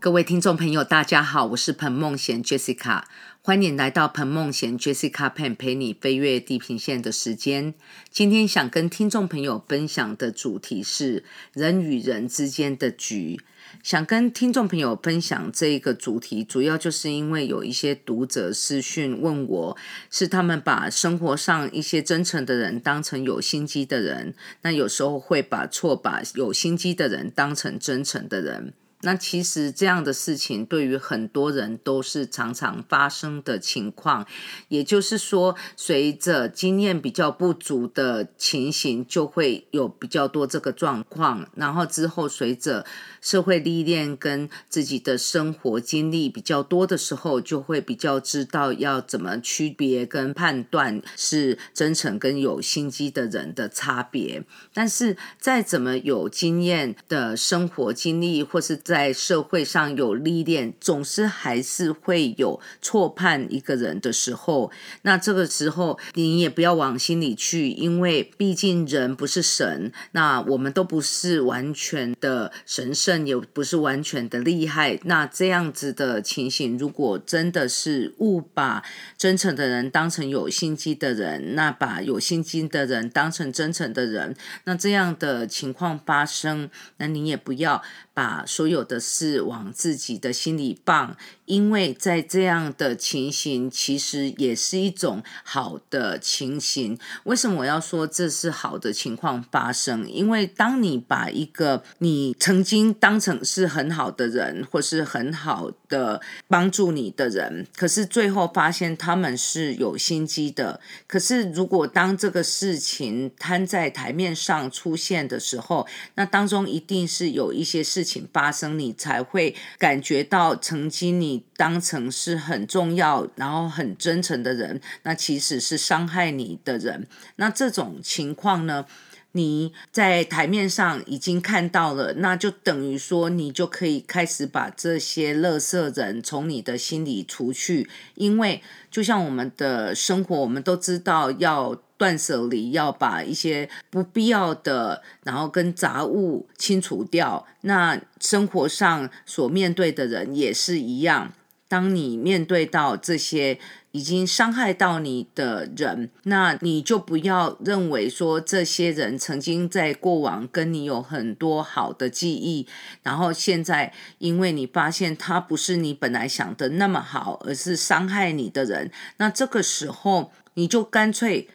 各位听众朋友，大家好，我是彭梦贤 Jessica，欢迎来到彭梦贤 Jessica Pen 陪你飞越地平线的时间。今天想跟听众朋友分享的主题是人与人之间的局。想跟听众朋友分享这一个主题，主要就是因为有一些读者私讯问我，是他们把生活上一些真诚的人当成有心机的人，那有时候会把错把有心机的人当成真诚的人。那其实这样的事情对于很多人都是常常发生的情况，也就是说，随着经验比较不足的情形，就会有比较多这个状况。然后之后随着社会历练跟自己的生活经历比较多的时候，就会比较知道要怎么区别跟判断是真诚跟有心机的人的差别。但是再怎么有经验的生活经历，或是在社会上有历练，总是还是会有错判一个人的时候。那这个时候，你也不要往心里去，因为毕竟人不是神，那我们都不是完全的神圣，也不是完全的厉害。那这样子的情形，如果真的是误把真诚的人当成有心机的人，那把有心机的人当成真诚的人，那这样的情况发生，那你也不要。把所有的事往自己的心里放，因为在这样的情形，其实也是一种好的情形。为什么我要说这是好的情况发生？因为当你把一个你曾经当成是很好的人，或是很好的帮助你的人，可是最后发现他们是有心机的。可是如果当这个事情摊在台面上出现的时候，那当中一定是有一些事。情发生，你才会感觉到曾经你当成是很重要，然后很真诚的人，那其实是伤害你的人。那这种情况呢，你在台面上已经看到了，那就等于说你就可以开始把这些乐色人从你的心里除去，因为就像我们的生活，我们都知道要。断舍离要把一些不必要的，然后跟杂物清除掉。那生活上所面对的人也是一样。当你面对到这些已经伤害到你的人，那你就不要认为说这些人曾经在过往跟你有很多好的记忆，然后现在因为你发现他不是你本来想的那么好，而是伤害你的人，那这个时候你就干脆。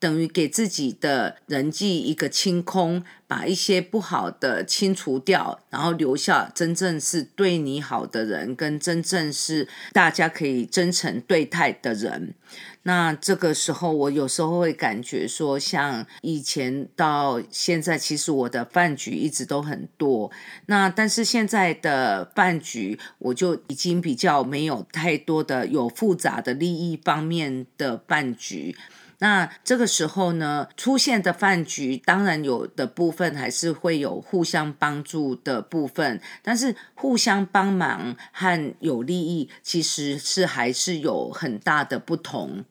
等于给自己的人际一个清空，把一些不好的清除掉，然后留下真正是对你好的人，跟真正是大家可以真诚对待的人。那这个时候，我有时候会感觉说，像以前到现在，其实我的饭局一直都很多。那但是现在的饭局，我就已经比较没有太多的有复杂的利益方面的饭局。那这个时候呢，出现的饭局，当然有的部分还是会有互相帮助的部分，但是互相帮忙和有利益，其实是还是有很大的不同。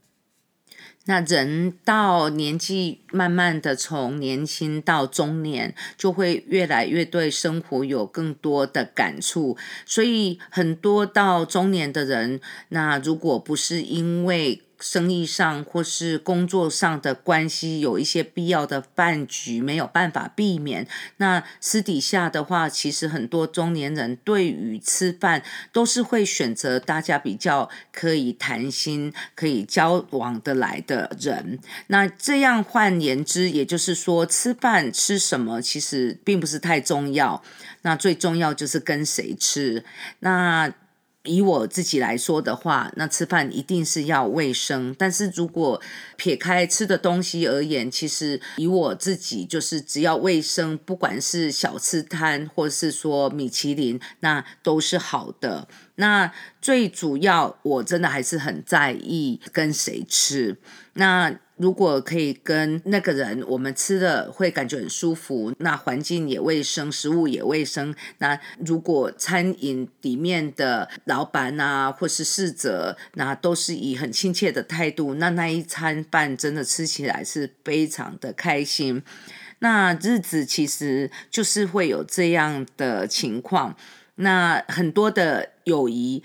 那人到年纪慢慢的从年轻到中年，就会越来越对生活有更多的感触，所以很多到中年的人，那如果不是因为生意上或是工作上的关系，有一些必要的饭局没有办法避免。那私底下的话，其实很多中年人对于吃饭都是会选择大家比较可以谈心、可以交往的来的人。那这样换言之，也就是说，吃饭吃什么其实并不是太重要。那最重要就是跟谁吃。那以我自己来说的话，那吃饭一定是要卫生。但是如果撇开吃的东西而言，其实以我自己就是只要卫生，不管是小吃摊或是说米其林，那都是好的。那最主要，我真的还是很在意跟谁吃。那如果可以跟那个人，我们吃的会感觉很舒服，那环境也卫生，食物也卫生。那如果餐饮里面的老板啊，或是侍者，那都是以很亲切的态度，那那一餐饭真的吃起来是非常的开心。那日子其实就是会有这样的情况。那很多的友谊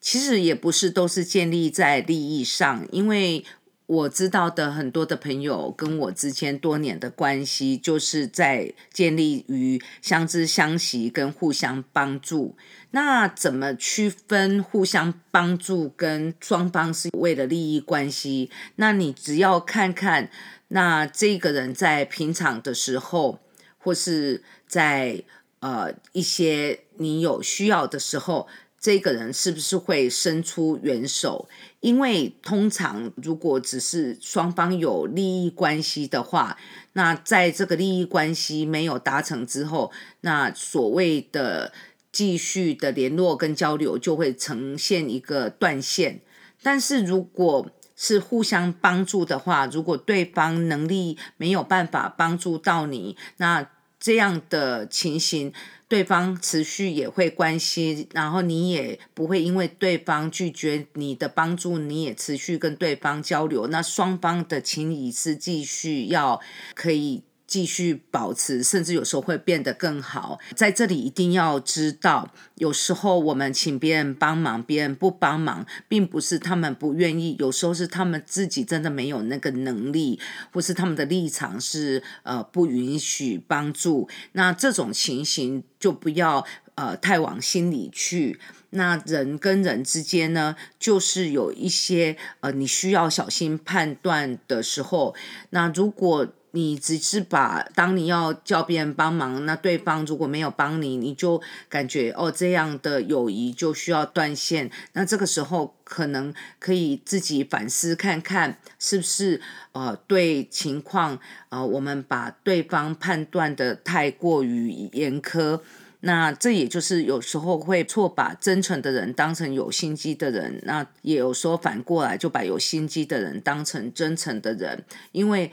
其实也不是都是建立在利益上，因为。我知道的很多的朋友跟我之间多年的关系，就是在建立于相知相惜跟互相帮助。那怎么区分互相帮助跟双方是为了利益关系？那你只要看看，那这个人在平常的时候，或是在呃一些你有需要的时候。这个人是不是会伸出援手？因为通常如果只是双方有利益关系的话，那在这个利益关系没有达成之后，那所谓的继续的联络跟交流就会呈现一个断线。但是如果是互相帮助的话，如果对方能力没有办法帮助到你，那这样的情形。对方持续也会关心，然后你也不会因为对方拒绝你的帮助，你也持续跟对方交流，那双方的情谊是继续要可以。继续保持，甚至有时候会变得更好。在这里一定要知道，有时候我们请别人帮忙，别人不帮忙，并不是他们不愿意，有时候是他们自己真的没有那个能力，或是他们的立场是呃不允许帮助。那这种情形就不要呃太往心里去。那人跟人之间呢，就是有一些呃你需要小心判断的时候。那如果你只是把当你要叫别人帮忙，那对方如果没有帮你，你就感觉哦这样的友谊就需要断线。那这个时候可能可以自己反思看看，是不是呃对情况呃我们把对方判断的太过于严苛。那这也就是有时候会错把真诚的人当成有心机的人，那也有时候反过来就把有心机的人当成真诚的人，因为。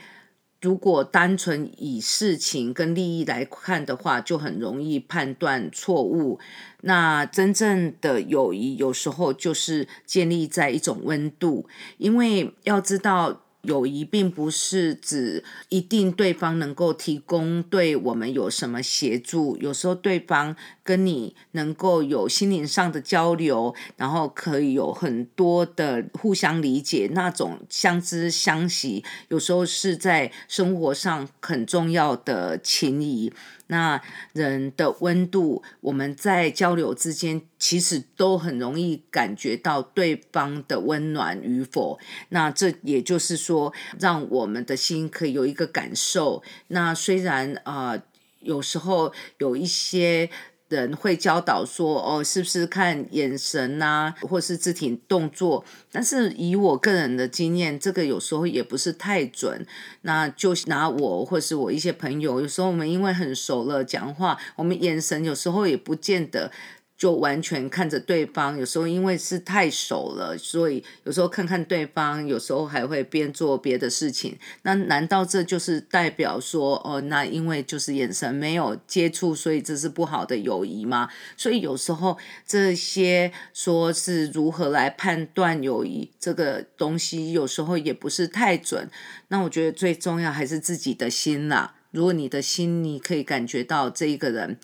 如果单纯以事情跟利益来看的话，就很容易判断错误。那真正的友谊有时候就是建立在一种温度，因为要知道。友谊并不是指一定对方能够提供对我们有什么协助，有时候对方跟你能够有心灵上的交流，然后可以有很多的互相理解，那种相知相惜，有时候是在生活上很重要的情谊。那人的温度，我们在交流之间，其实都很容易感觉到对方的温暖与否。那这也就是说，让我们的心可以有一个感受。那虽然啊，有时候有一些。人会教导说：“哦，是不是看眼神呐，或是肢体动作？”但是以我个人的经验，这个有时候也不是太准。那就拿我或是我一些朋友，有时候我们因为很熟了，讲话我们眼神有时候也不见得。就完全看着对方，有时候因为是太熟了，所以有时候看看对方，有时候还会边做别的事情。那难道这就是代表说，哦，那因为就是眼神没有接触，所以这是不好的友谊吗？所以有时候这些说是如何来判断友谊这个东西，有时候也不是太准。那我觉得最重要还是自己的心啦。如果你的心你可以感觉到这一个人。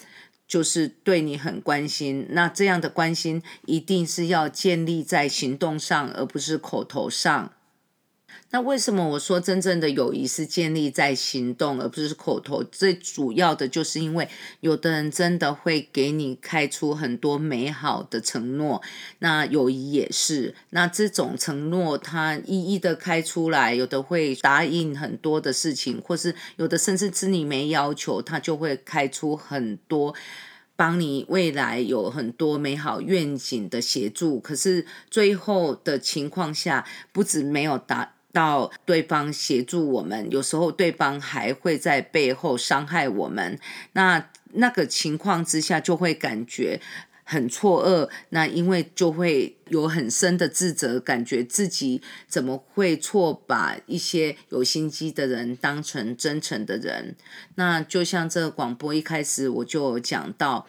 就是对你很关心，那这样的关心一定是要建立在行动上，而不是口头上。那为什么我说真正的友谊是建立在行动，而不是口头？最主要的就是因为有的人真的会给你开出很多美好的承诺，那友谊也是。那这种承诺他一一的开出来，有的会答应很多的事情，或是有的甚至知你没要求，他就会开出很多，帮你未来有很多美好愿景的协助。可是最后的情况下，不止没有达。到对方协助我们，有时候对方还会在背后伤害我们。那那个情况之下，就会感觉很错愕。那因为就会有很深的自责，感觉自己怎么会错把一些有心机的人当成真诚的人？那就像这个广播一开始我就讲到，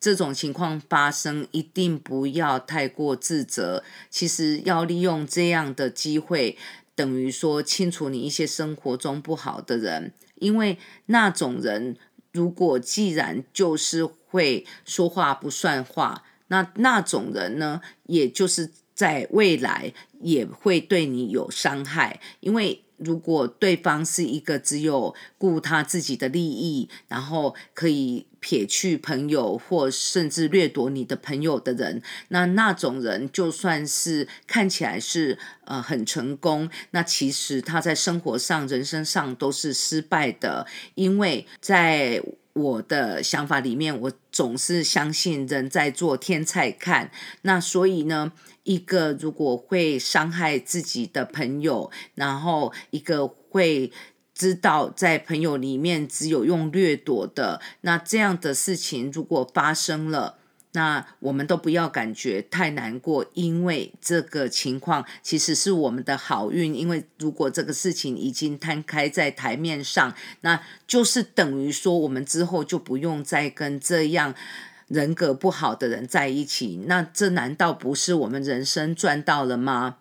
这种情况发生，一定不要太过自责。其实要利用这样的机会。等于说清除你一些生活中不好的人，因为那种人如果既然就是会说话不算话，那那种人呢，也就是在未来也会对你有伤害，因为。如果对方是一个只有顾他自己的利益，然后可以撇去朋友或甚至掠夺你的朋友的人，那那种人就算是看起来是呃很成功，那其实他在生活上、人生上都是失败的，因为在。我的想法里面，我总是相信人在做天在看。那所以呢，一个如果会伤害自己的朋友，然后一个会知道在朋友里面只有用掠夺的，那这样的事情如果发生了。那我们都不要感觉太难过，因为这个情况其实是我们的好运。因为如果这个事情已经摊开在台面上，那就是等于说我们之后就不用再跟这样人格不好的人在一起。那这难道不是我们人生赚到了吗？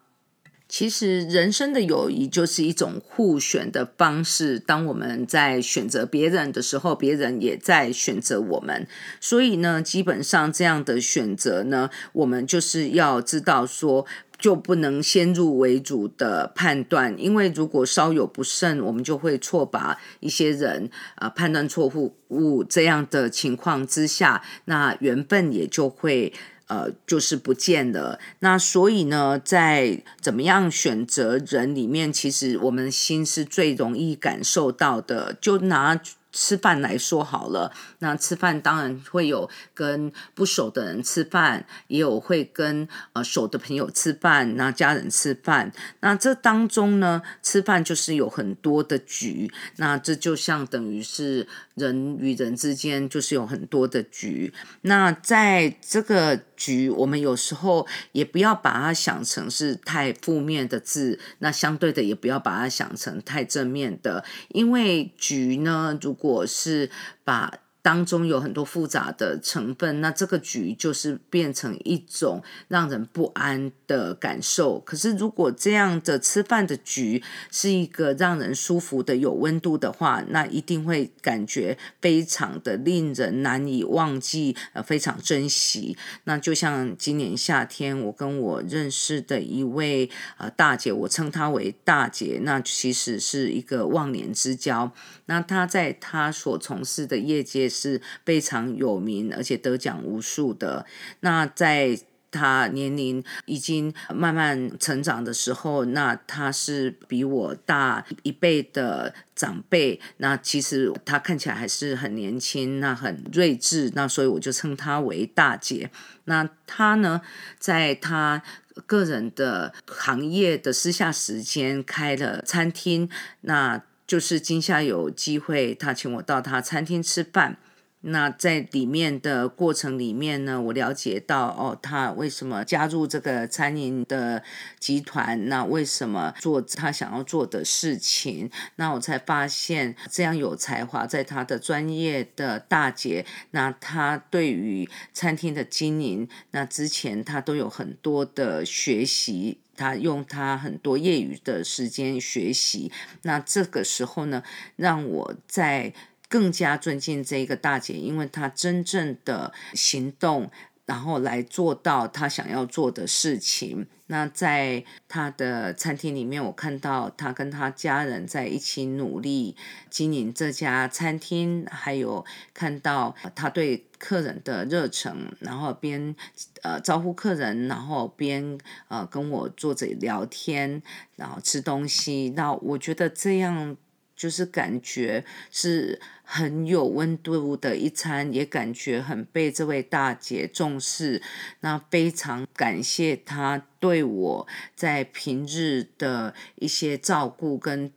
其实人生的友谊就是一种互选的方式。当我们在选择别人的时候，别人也在选择我们。所以呢，基本上这样的选择呢，我们就是要知道说，就不能先入为主的判断，因为如果稍有不慎，我们就会错把一些人啊判断错误。这样的情况之下，那缘分也就会。呃，就是不见了。那所以呢，在怎么样选择人里面，其实我们心是最容易感受到的。就拿。吃饭来说好了，那吃饭当然会有跟不熟的人吃饭，也有会跟呃熟的朋友吃饭，那家人吃饭。那这当中呢，吃饭就是有很多的局，那这就像等于是人与人之间就是有很多的局。那在这个局，我们有时候也不要把它想成是太负面的字，那相对的也不要把它想成太正面的，因为局呢，如果是把。当中有很多复杂的成分，那这个局就是变成一种让人不安的感受。可是，如果这样的吃饭的局是一个让人舒服的、有温度的话，那一定会感觉非常的令人难以忘记，呃，非常珍惜。那就像今年夏天，我跟我认识的一位呃大姐，我称她为大姐，那其实是一个忘年之交。那她在她所从事的业界。是非常有名，而且得奖无数的。那在他年龄已经慢慢成长的时候，那他是比我大一倍的长辈。那其实他看起来还是很年轻，那很睿智。那所以我就称他为大姐。那他呢，在他个人的行业的私下时间开了餐厅。那就是今夏有机会，他请我到他餐厅吃饭。那在里面的过程里面呢，我了解到哦，他为什么加入这个餐饮的集团？那为什么做他想要做的事情？那我才发现这样有才华，在他的专业的大姐，那他对于餐厅的经营，那之前他都有很多的学习。他用他很多业余的时间学习，那这个时候呢，让我在更加尊敬这一个大姐，因为她真正的行动，然后来做到他想要做的事情。那在他的餐厅里面，我看到他跟他家人在一起努力经营这家餐厅，还有看到他对客人的热忱，然后边呃招呼客人，然后边呃跟我坐着聊天，然后吃东西。那我觉得这样就是感觉是。很有温度的一餐，也感觉很被这位大姐重视。那非常感谢她对我在平日的一些照顾，跟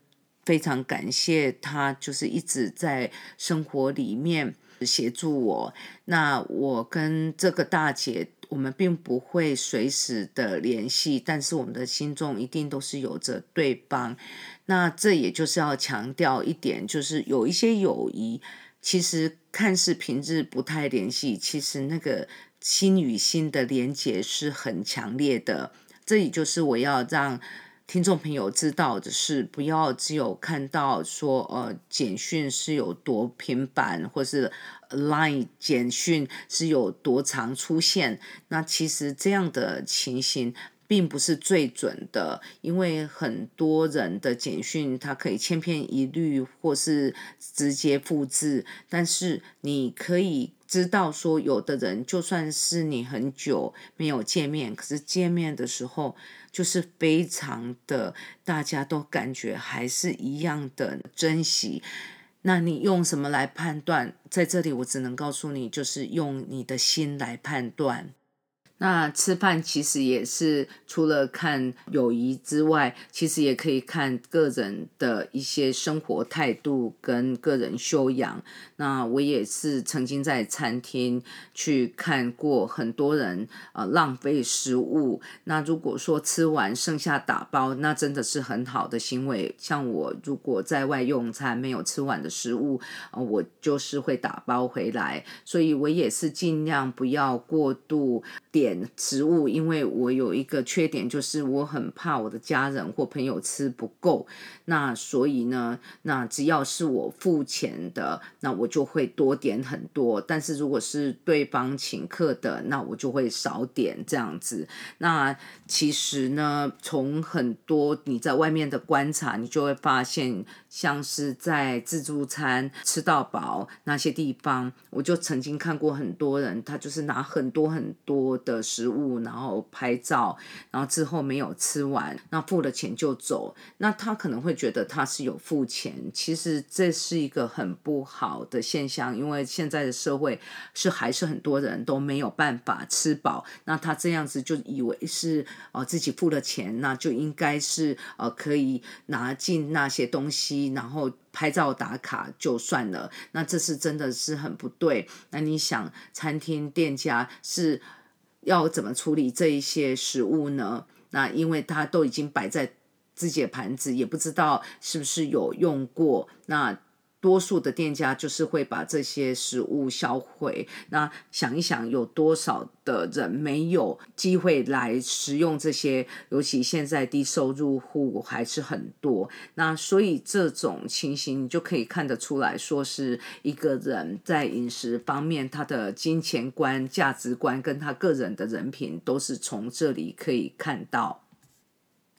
非常感谢她就是一直在生活里面协助我。那我跟这个大姐。我们并不会随时的联系，但是我们的心中一定都是有着对方。那这也就是要强调一点，就是有一些友谊，其实看似平日不太联系，其实那个心与心的连结是很强烈的。这也就是我要让听众朋友知道的是，不要只有看到说呃简讯是有多频繁，或是 Line 简讯是有多常出现，那其实这样的情形。并不是最准的，因为很多人的简讯它可以千篇一律，或是直接复制。但是你可以知道说，有的人就算是你很久没有见面，可是见面的时候就是非常的，大家都感觉还是一样的珍惜。那你用什么来判断？在这里我只能告诉你，就是用你的心来判断。那吃饭其实也是除了看友谊之外，其实也可以看个人的一些生活态度跟个人修养。那我也是曾经在餐厅去看过很多人呃浪费食物。那如果说吃完剩下打包，那真的是很好的行为。像我如果在外用餐没有吃完的食物，呃，我就是会打包回来。所以我也是尽量不要过度点。食物，因为我有一个缺点，就是我很怕我的家人或朋友吃不够。那所以呢，那只要是我付钱的，那我就会多点很多。但是如果是对方请客的，那我就会少点这样子。那其实呢，从很多你在外面的观察，你就会发现，像是在自助餐吃到饱那些地方，我就曾经看过很多人，他就是拿很多很多的。食物，然后拍照，然后之后没有吃完，那付了钱就走，那他可能会觉得他是有付钱，其实这是一个很不好的现象，因为现在的社会是还是很多人都没有办法吃饱，那他这样子就以为是呃自己付了钱，那就应该是呃可以拿进那些东西，然后拍照打卡就算了，那这是真的是很不对。那你想，餐厅店家是。要怎么处理这一些食物呢？那因为它都已经摆在自己的盘子，也不知道是不是有用过。那多数的店家就是会把这些食物销毁。那想一想，有多少的人没有机会来食用这些？尤其现在低收入户还是很多。那所以这种情形，你就可以看得出来说，是一个人在饮食方面，他的金钱观、价值观跟他个人的人品，都是从这里可以看到。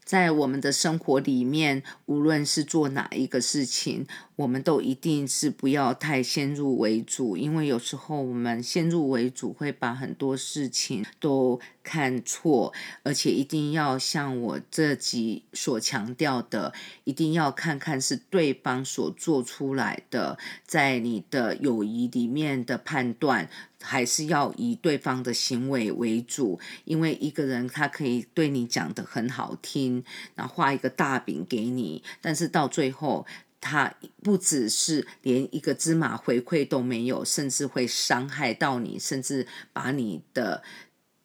在我们的生活里面，无论是做哪一个事情，我们都一定是不要太先入为主，因为有时候我们先入为主会把很多事情都看错，而且一定要像我这集所强调的，一定要看看是对方所做出来的，在你的友谊里面的判断。还是要以对方的行为为主，因为一个人他可以对你讲的很好听，然后画一个大饼给你，但是到最后他不只是连一个芝麻回馈都没有，甚至会伤害到你，甚至把你的。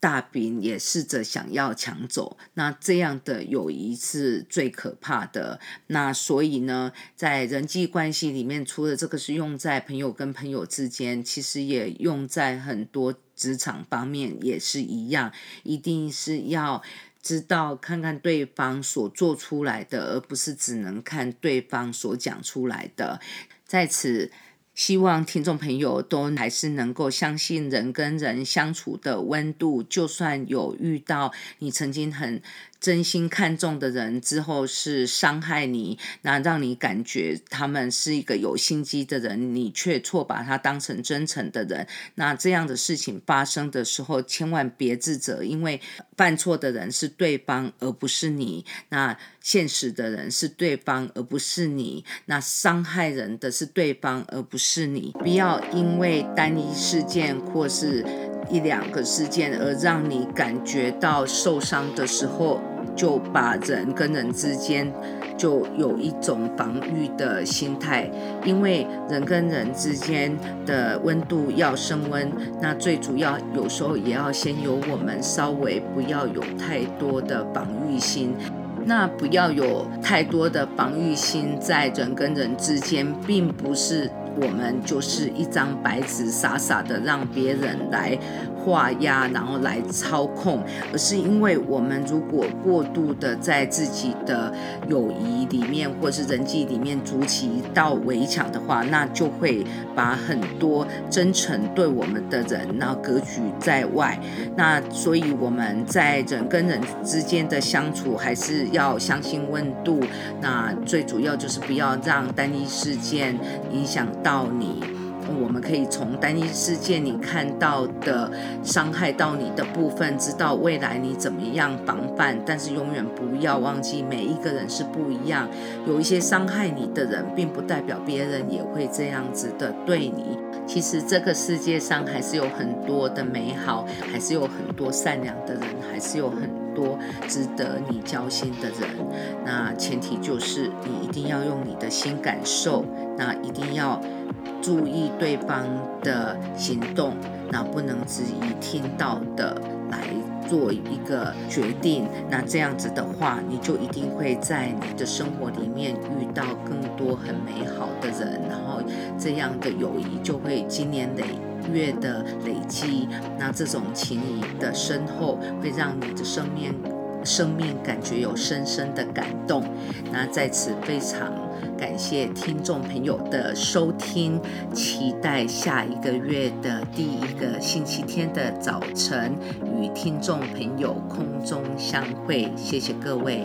大饼也试着想要抢走，那这样的友谊是最可怕的。那所以呢，在人际关系里面，除了这个是用在朋友跟朋友之间，其实也用在很多职场方面也是一样，一定是要知道看看对方所做出来的，而不是只能看对方所讲出来的。在此。希望听众朋友都还是能够相信人跟人相处的温度，就算有遇到你曾经很。真心看重的人之后是伤害你，那让你感觉他们是一个有心机的人，你却错把他当成真诚的人。那这样的事情发生的时候，千万别自责，因为犯错的人是对方，而不是你。那现实的人是对方，而不是你。那伤害人的是对方，而不是你。不要因为单一事件或是一两个事件而让你感觉到受伤的时候。就把人跟人之间就有一种防御的心态，因为人跟人之间的温度要升温，那最主要有时候也要先由我们稍微不要有太多的防御心，那不要有太多的防御心在人跟人之间，并不是我们就是一张白纸，傻傻的让别人来。画押，然后来操控，而是因为我们如果过度的在自己的友谊里面或是人际里面筑起一道围墙的话，那就会把很多真诚对我们的人，然后隔绝在外。那所以我们在人跟人之间的相处，还是要相信温度。那最主要就是不要让单一事件影响到你。我们可以从单一事件你看到的伤害到你的部分，知道未来你怎么样防范。但是永远不要忘记，每一个人是不一样。有一些伤害你的人，并不代表别人也会这样子的对你。其实这个世界上还是有很多的美好，还是有很多善良的人，还是有很多值得你交心的人。那前提就是你一定要用你的心感受，那一定要。注意对方的行动，那不能只以听到的来做一个决定。那这样子的话，你就一定会在你的生活里面遇到更多很美好的人，然后这样的友谊就会经年累月的累积。那这种情谊的深厚，会让你的生命生命感觉有深深的感动。那在此非常。感谢听众朋友的收听，期待下一个月的第一个星期天的早晨与听众朋友空中相会，谢谢各位。